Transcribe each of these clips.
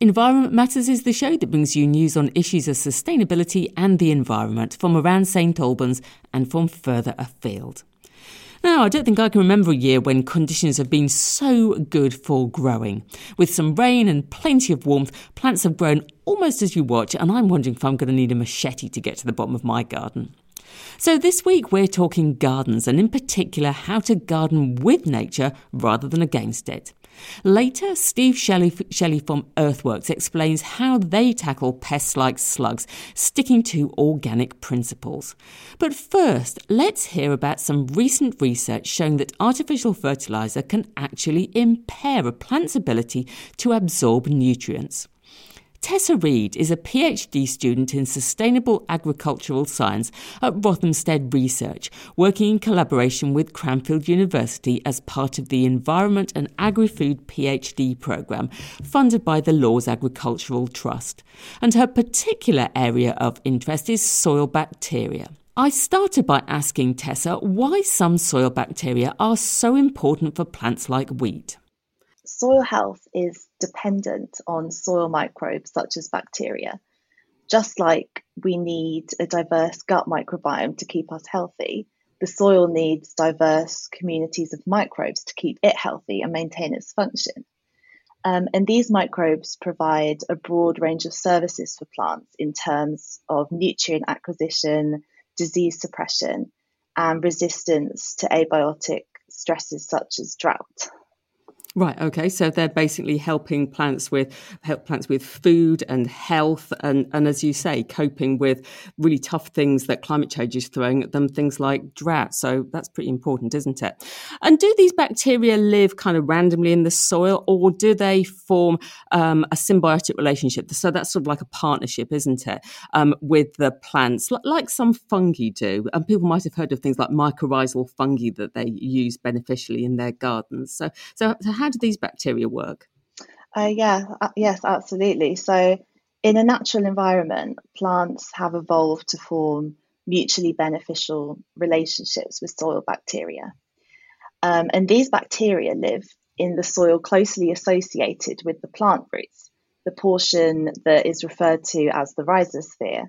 Environment Matters is the show that brings you news on issues of sustainability and the environment from around St Albans and from further afield. Now, I don't think I can remember a year when conditions have been so good for growing. With some rain and plenty of warmth, plants have grown almost as you watch, and I'm wondering if I'm going to need a machete to get to the bottom of my garden. So, this week we're talking gardens, and in particular, how to garden with nature rather than against it. Later, Steve Shelley, Shelley from Earthworks explains how they tackle pests like slugs, sticking to organic principles. But first, let's hear about some recent research showing that artificial fertilizer can actually impair a plant's ability to absorb nutrients. Tessa Reid is a PhD student in sustainable agricultural science at Rothamsted Research, working in collaboration with Cranfield University as part of the Environment and Agri-Food PhD programme funded by the Lawes Agricultural Trust. And her particular area of interest is soil bacteria. I started by asking Tessa why some soil bacteria are so important for plants like wheat soil health is dependent on soil microbes such as bacteria. Just like we need a diverse gut microbiome to keep us healthy, the soil needs diverse communities of microbes to keep it healthy and maintain its function. Um, and these microbes provide a broad range of services for plants in terms of nutrient acquisition, disease suppression, and resistance to abiotic stresses such as drought. Right. Okay. So they're basically helping plants with help plants with food and health, and and as you say, coping with really tough things that climate change is throwing at them, things like drought. So that's pretty important, isn't it? And do these bacteria live kind of randomly in the soil, or do they form um, a symbiotic relationship? So that's sort of like a partnership, isn't it, um, with the plants, like some fungi do. And people might have heard of things like mycorrhizal fungi that they use beneficially in their gardens. So so, so how how do these bacteria work? Uh, yeah, uh, yes, absolutely. So, in a natural environment, plants have evolved to form mutually beneficial relationships with soil bacteria. Um, and these bacteria live in the soil closely associated with the plant roots, the portion that is referred to as the rhizosphere.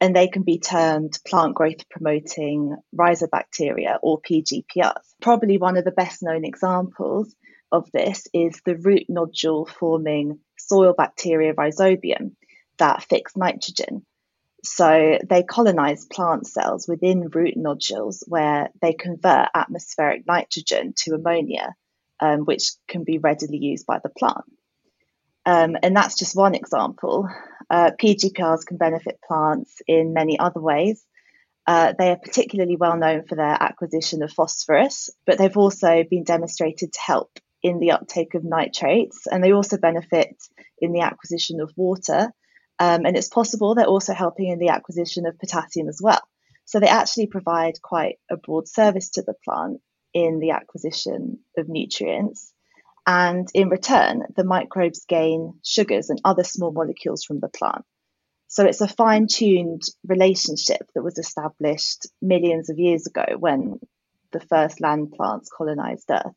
And they can be termed plant growth promoting rhizobacteria or PGPRs. Probably one of the best known examples of this is the root nodule forming soil bacteria rhizobium that fix nitrogen. So they colonize plant cells within root nodules where they convert atmospheric nitrogen to ammonia, um, which can be readily used by the plant. Um, and that's just one example. Uh, PGPRs can benefit plants in many other ways. Uh, they are particularly well known for their acquisition of phosphorus, but they've also been demonstrated to help in the uptake of nitrates, and they also benefit in the acquisition of water. Um, and it's possible they're also helping in the acquisition of potassium as well. So they actually provide quite a broad service to the plant in the acquisition of nutrients. And in return, the microbes gain sugars and other small molecules from the plant. So it's a fine tuned relationship that was established millions of years ago when the first land plants colonized Earth.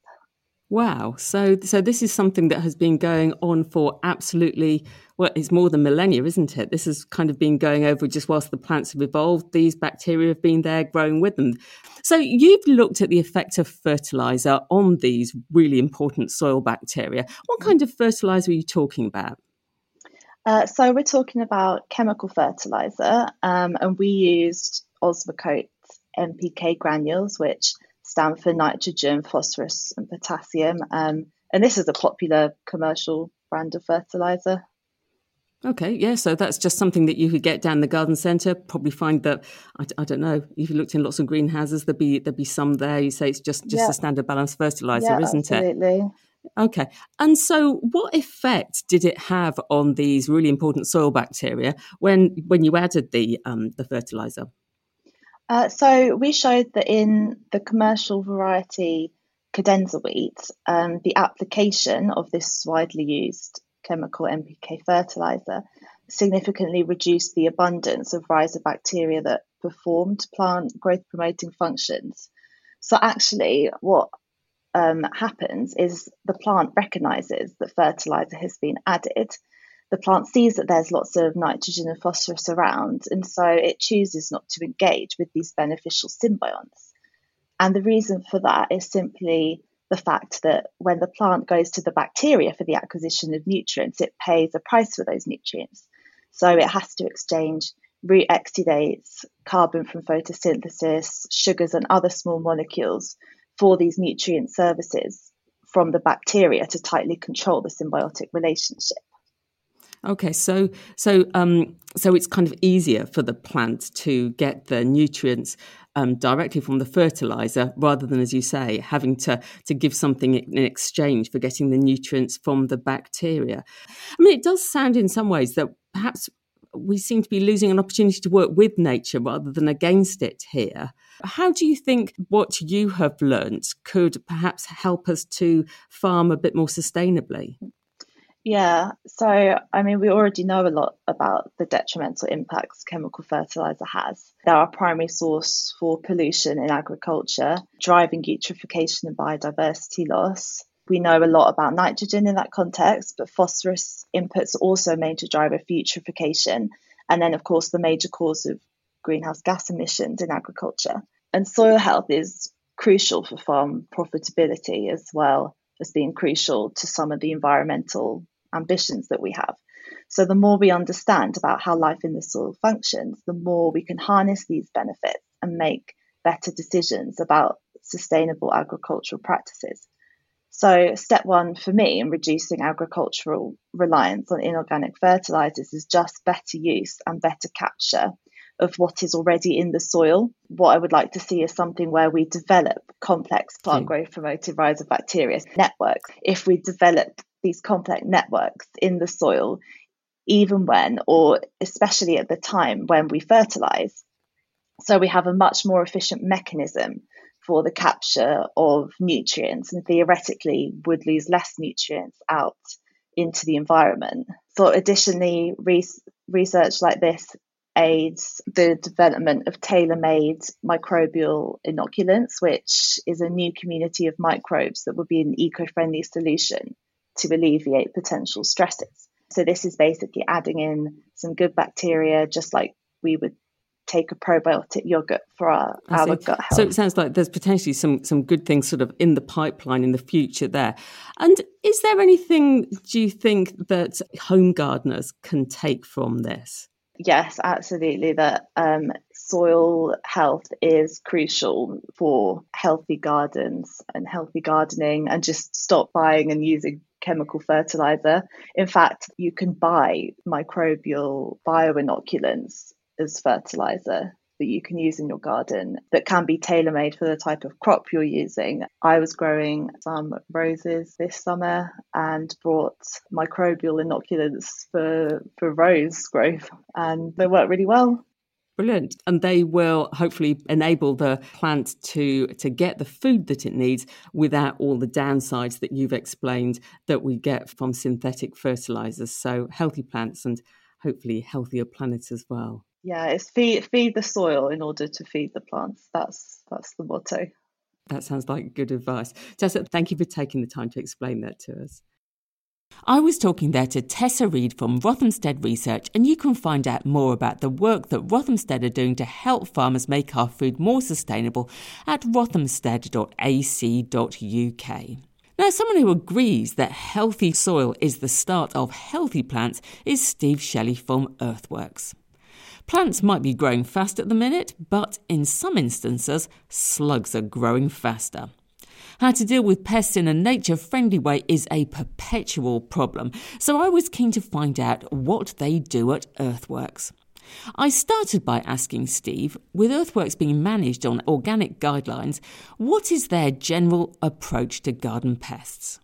Wow. So so this is something that has been going on for absolutely well, it's more than millennia, isn't it? This has kind of been going over just whilst the plants have evolved. These bacteria have been there growing with them. So you've looked at the effect of fertilizer on these really important soil bacteria. What kind of fertilizer are you talking about? Uh, so we're talking about chemical fertilizer, um, and we used Osmocote NPK granules, which stand for nitrogen, phosphorus, and potassium. Um, and this is a popular commercial brand of fertilizer. Okay, yeah, so that's just something that you could get down the garden centre. Probably find that I, I, don't know if you looked in lots of greenhouses, there'd be there'd be some there. You say it's just just yeah. a standard balanced fertilizer, yeah, isn't absolutely. it? Okay, and so what effect did it have on these really important soil bacteria when when you added the um, the fertilizer? Uh, so we showed that in the commercial variety cadenza wheat, um, the application of this widely used chemical NPK fertilizer significantly reduced the abundance of rhizobacteria that performed plant growth promoting functions. So, actually, what um, happens is the plant recognizes that fertilizer has been added the plant sees that there's lots of nitrogen and phosphorus around, and so it chooses not to engage with these beneficial symbionts. And the reason for that is simply the fact that when the plant goes to the bacteria for the acquisition of nutrients, it pays a price for those nutrients. So it has to exchange root exudates, carbon from photosynthesis, sugars, and other small molecules for these nutrient services from the bacteria to tightly control the symbiotic relationship. Okay, so so um, so it's kind of easier for the plant to get the nutrients um, directly from the fertilizer rather than, as you say, having to to give something in exchange for getting the nutrients from the bacteria. I mean, it does sound in some ways that perhaps we seem to be losing an opportunity to work with nature rather than against it here. How do you think what you have learnt could perhaps help us to farm a bit more sustainably? Yeah, so I mean, we already know a lot about the detrimental impacts chemical fertilizer has. They're our primary source for pollution in agriculture, driving eutrophication and biodiversity loss. We know a lot about nitrogen in that context, but phosphorus inputs are also a major driver for eutrophication. And then, of course, the major cause of greenhouse gas emissions in agriculture. And soil health is crucial for farm profitability as well as being crucial to some of the environmental ambitions that we have. So, the more we understand about how life in the soil functions, the more we can harness these benefits and make better decisions about sustainable agricultural practices. So, step one for me in reducing agricultural reliance on inorganic fertilizers is just better use and better capture of what is already in the soil. What I would like to see is something where we develop complex hmm. plant growth promoted rhizobacteria networks. If we develop these complex networks in the soil, even when, or especially at the time when we fertilize. So we have a much more efficient mechanism for the capture of nutrients and theoretically would lose less nutrients out into the environment. So, additionally, research like this aids the development of tailor made microbial inoculants, which is a new community of microbes that would be an eco friendly solution to alleviate potential stresses. So, this is basically adding in some good bacteria, just like we would take a probiotic yogurt for our, our gut health. So it sounds like there's potentially some some good things sort of in the pipeline in the future there. And is there anything do you think that home gardeners can take from this? Yes, absolutely. That um, soil health is crucial for healthy gardens and healthy gardening, and just stop buying and using chemical fertilizer. In fact, you can buy microbial bioinoculants as fertilizer that you can use in your garden that can be tailor made for the type of crop you're using. I was growing some roses this summer and brought microbial inoculants for, for rose growth, and they work really well. Brilliant. And they will hopefully enable the plant to, to get the food that it needs without all the downsides that you've explained that we get from synthetic fertilizers. So, healthy plants and hopefully healthier planets as well. Yeah, it's feed feed the soil in order to feed the plants. That's that's the motto. That sounds like good advice. Tessa, thank you for taking the time to explain that to us. I was talking there to Tessa Reid from Rothamsted Research, and you can find out more about the work that Rothamsted are doing to help farmers make our food more sustainable at rothamsted.ac.uk. Now, someone who agrees that healthy soil is the start of healthy plants is Steve Shelley from Earthworks. Plants might be growing fast at the minute, but in some instances, slugs are growing faster. How to deal with pests in a nature friendly way is a perpetual problem, so I was keen to find out what they do at Earthworks. I started by asking Steve, with Earthworks being managed on organic guidelines, what is their general approach to garden pests?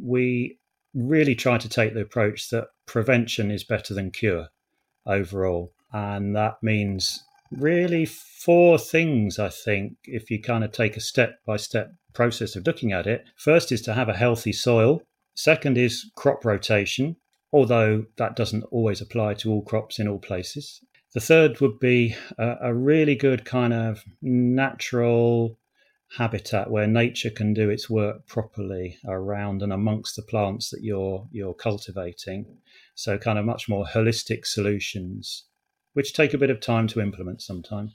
We really try to take the approach that prevention is better than cure overall and that means really four things, I think, if you kind of take a step by step process of looking at it. First is to have a healthy soil. Second is crop rotation, although that doesn't always apply to all crops in all places. The third would be a, a really good kind of natural habitat where nature can do its work properly around and amongst the plants that you're you're cultivating. So kind of much more holistic solutions, which take a bit of time to implement sometimes.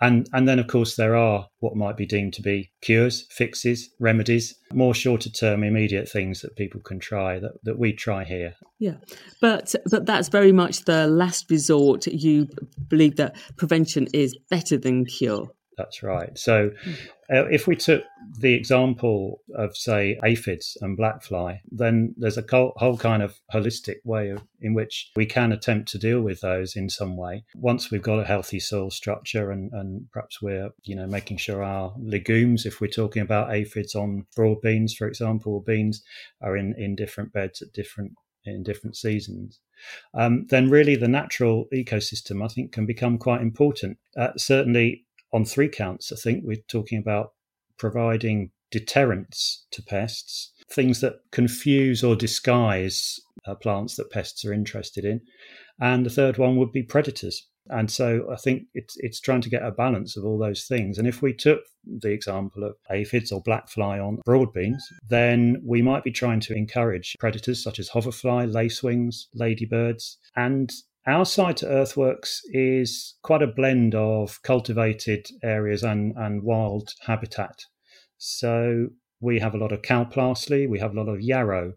And and then of course there are what might be deemed to be cures, fixes, remedies, more shorter term immediate things that people can try that, that we try here. Yeah. But but that's very much the last resort. You believe that prevention is better than cure. That's right. So, hmm. uh, if we took the example of, say, aphids and black fly, then there's a whole kind of holistic way of, in which we can attempt to deal with those in some way. Once we've got a healthy soil structure, and, and perhaps we're, you know, making sure our legumes, if we're talking about aphids on broad beans, for example, or beans, are in, in different beds at different in different seasons, um, then really the natural ecosystem, I think, can become quite important. Uh, certainly, on three counts, I think we're talking about providing deterrents to pests, things that confuse or disguise uh, plants that pests are interested in. And the third one would be predators. And so I think it's it's trying to get a balance of all those things. And if we took the example of aphids or black fly on broad beans, then we might be trying to encourage predators such as hoverfly, lacewings, ladybirds, and our site to earthworks is quite a blend of cultivated areas and, and wild habitat. So we have a lot of cow parsley, we have a lot of yarrow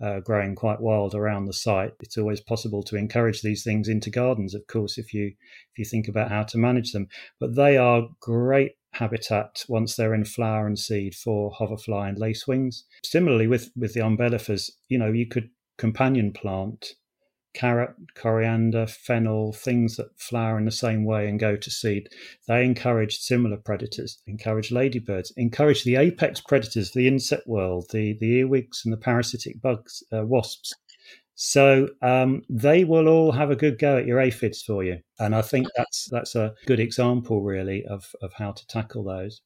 uh, growing quite wild around the site. It's always possible to encourage these things into gardens, of course, if you if you think about how to manage them. But they are great habitat once they're in flower and seed for hoverfly and lacewings. Similarly, with with the umbellifers, you know, you could companion plant carrot, coriander, fennel, things that flower in the same way and go to seed. They encourage similar predators, encourage ladybirds, encourage the apex predators, the insect world, the, the earwigs and the parasitic bugs, uh, wasps. So um, they will all have a good go at your aphids for you, and I think that's that's a good example, really, of of how to tackle those.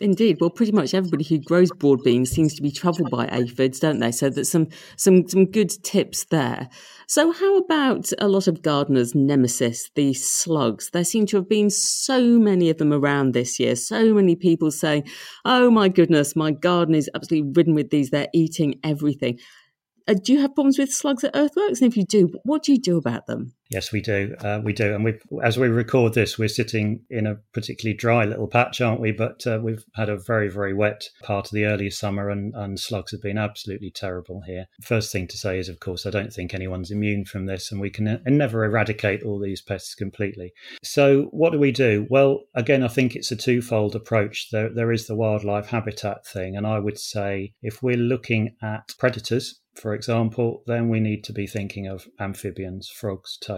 Indeed. Well, pretty much everybody who grows broad beans seems to be troubled by aphids, don't they? So that's some some some good tips there. So how about a lot of gardeners' nemesis, the slugs? There seem to have been so many of them around this year. So many people saying, "Oh my goodness, my garden is absolutely ridden with these. They're eating everything." Uh, do you have problems with slugs at earthworks? And if you do, what do you do about them? Yes, we do. Uh, we do. And we, as we record this, we're sitting in a particularly dry little patch, aren't we? But uh, we've had a very, very wet part of the early summer, and, and slugs have been absolutely terrible here. First thing to say is, of course, I don't think anyone's immune from this, and we can never eradicate all these pests completely. So, what do we do? Well, again, I think it's a twofold approach. There, there is the wildlife habitat thing, and I would say if we're looking at predators, for example, then we need to be thinking of amphibians, frogs, toads.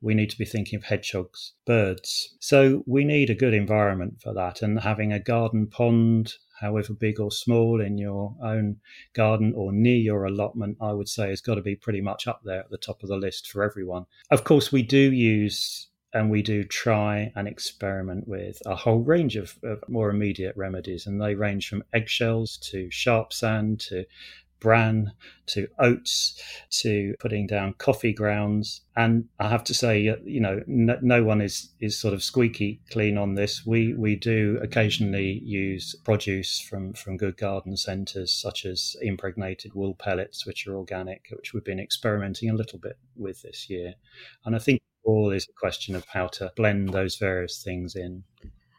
We need to be thinking of hedgehogs, birds. So we need a good environment for that. And having a garden pond, however big or small, in your own garden or near your allotment, I would say has got to be pretty much up there at the top of the list for everyone. Of course, we do use and we do try and experiment with a whole range of, of, more immediate remedies, and they range from eggshells to sharp sand to bran to oats to putting down coffee grounds. And I have to say, uh, you know, no, no, one is is sort of squeaky clean on this. We we do occasionally use produce from from good garden centres, such as impregnated wool pellets, which are organic, which we've been experimenting a little bit with this year. And I think all is a question of how to blend those various things in.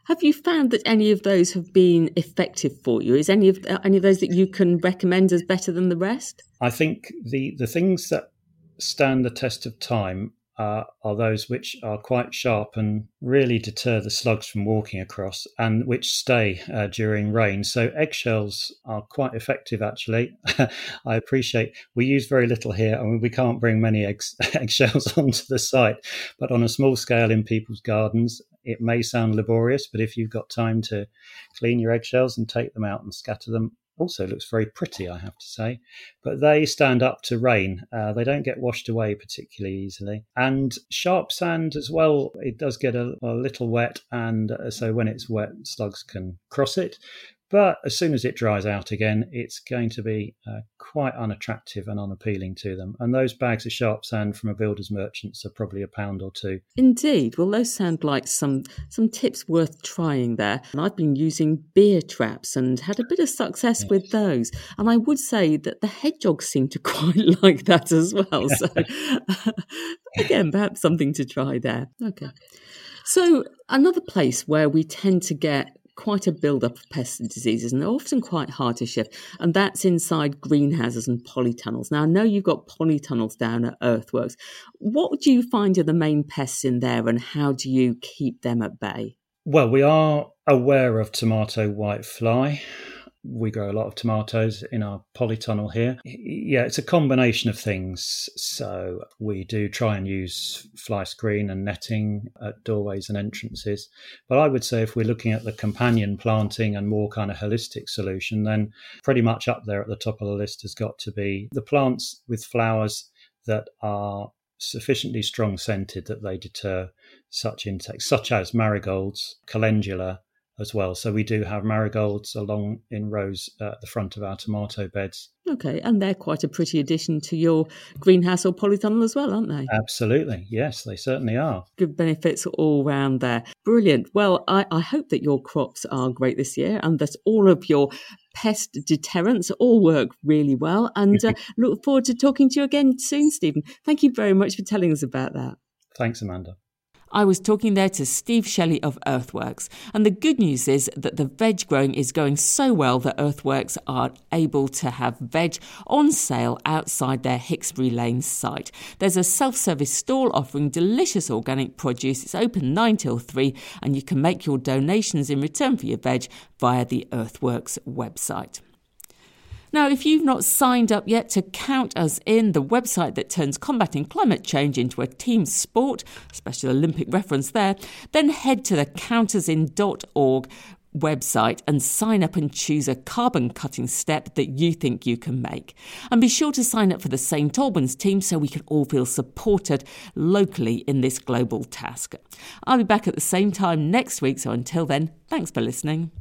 Have you found that any of those have been effective for you? Is any of any of those that you can recommend as better than the rest? I think the the things that stand the test of time uh, are those which are quite sharp and really deter the slugs from walking across and which stay uh, during rain. So, eggshells are quite effective actually. I appreciate we use very little here. I mean, we can't bring many eggs, eggshells onto the site, but on a small scale in people's gardens, it may sound laborious, but if you've got time to clean your eggshells and take them out and scatter them, also looks very pretty, I have to say. But they stand up to rain. Uh, they don't get washed away particularly easily. And sharp sand as well, it does get a, a little wet. And uh, so when it's wet, slugs can cross it. But as soon as it dries out again, it's going to be uh, quite unattractive and unappealing to them. And those bags of sharp sand from a builder's merchants are probably a pound or two. Indeed. Well, those sound like some, some tips worth trying there. And I've been using beer traps and had a bit of success yes. with those. And I would say that the hedgehogs seem to quite like that as well. So, again, perhaps something to try there. Okay. So, another place where we tend to get quite a build-up of pests and diseases, and they're often quite hard to shift. And that's inside greenhouses and polytunnels. Now, I know you've got polytunnels down at Earthworks. What do you find are the main pests in there, and how do you keep them at bay? Well, we are aware of tomato white fly we grow a lot of tomatoes in our polytunnel here. Yeah, it's a combination of things. So we do try and use fly screen and netting at doorways and entrances. But I would say if we're looking at the companion planting and more kind of holistic solution, then pretty much up there at the top of the list has got to be the plants with flowers that are sufficiently strong scented that they deter such insects, such as marigolds, calendula, as well. So we do have marigolds along in rows at the front of our tomato beds. Okay, and they're quite a pretty addition to your greenhouse or polytunnel as well, aren't they? Absolutely, yes, they certainly are. Good benefits all round there. Brilliant. Well, I, I hope that your crops are great this year and that all of your pest deterrents all work really well. And uh, look forward to talking to you again soon, Stephen. Thank you very much for telling us about that. Thanks, Amanda. I was talking there to Steve Shelley of Earthworks, and the good news is that the veg growing is going so well that Earthworks are able to have veg on sale outside their Hixberry Lane site. There's a self service stall offering delicious organic produce. It's open 9 till 3, and you can make your donations in return for your veg via the Earthworks website. Now, if you've not signed up yet to Count Us In, the website that turns combating climate change into a team sport, special Olympic reference there, then head to the countusin.org website and sign up and choose a carbon cutting step that you think you can make. And be sure to sign up for the St Albans team so we can all feel supported locally in this global task. I'll be back at the same time next week, so until then, thanks for listening.